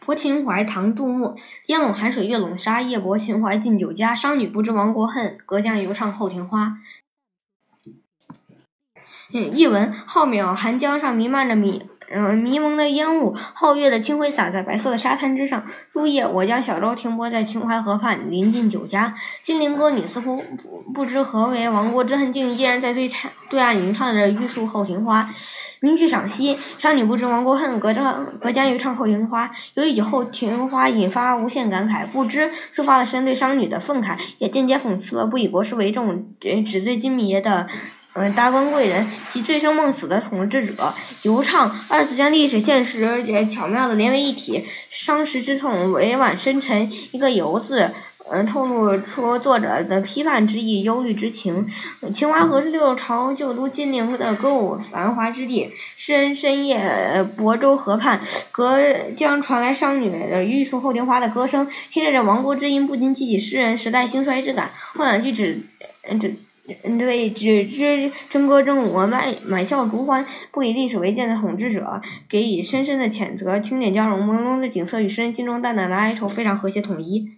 泊秦淮，唐·杜牧。烟笼寒水月笼沙，夜泊秦淮近酒家。商女不知亡国恨，隔江犹唱后庭花。嗯，译文：浩渺寒江上弥漫着迷，嗯，迷蒙的烟雾。皓月的清辉洒在白色的沙滩之上。入夜，我将小舟停泊在秦淮河畔，临近酒家。金陵歌女似乎不不知何为亡国之恨，竟依然在对对岸吟唱着玉树后庭花。名句赏析：商女不知亡国恨，隔江隔江犹唱后庭花。由一句后庭花引发无限感慨，不知抒发了谁对商女的愤慨，也间接讽刺了不以国事为重、纸醉金迷的嗯达官贵人及醉生梦死的统治者。犹唱二字将历史现实也巧妙地连为一体，伤时之痛委婉深沉，一个游字。嗯，透露出作者的批判之意、忧郁之情。秦淮河是六朝旧都金陵的歌舞繁华之地。诗人深夜泊舟河畔，隔江传来商女的玉树后庭花的歌声，听着这亡国之音，不禁激起诗人时代兴衰之感。后两句只，只，嗯对只知争歌争舞、满满笑逐欢、不以历史为鉴的统治者，给予深深的谴责。清点交融、朦胧的景色与诗人心中淡淡的哀愁非常和谐统一。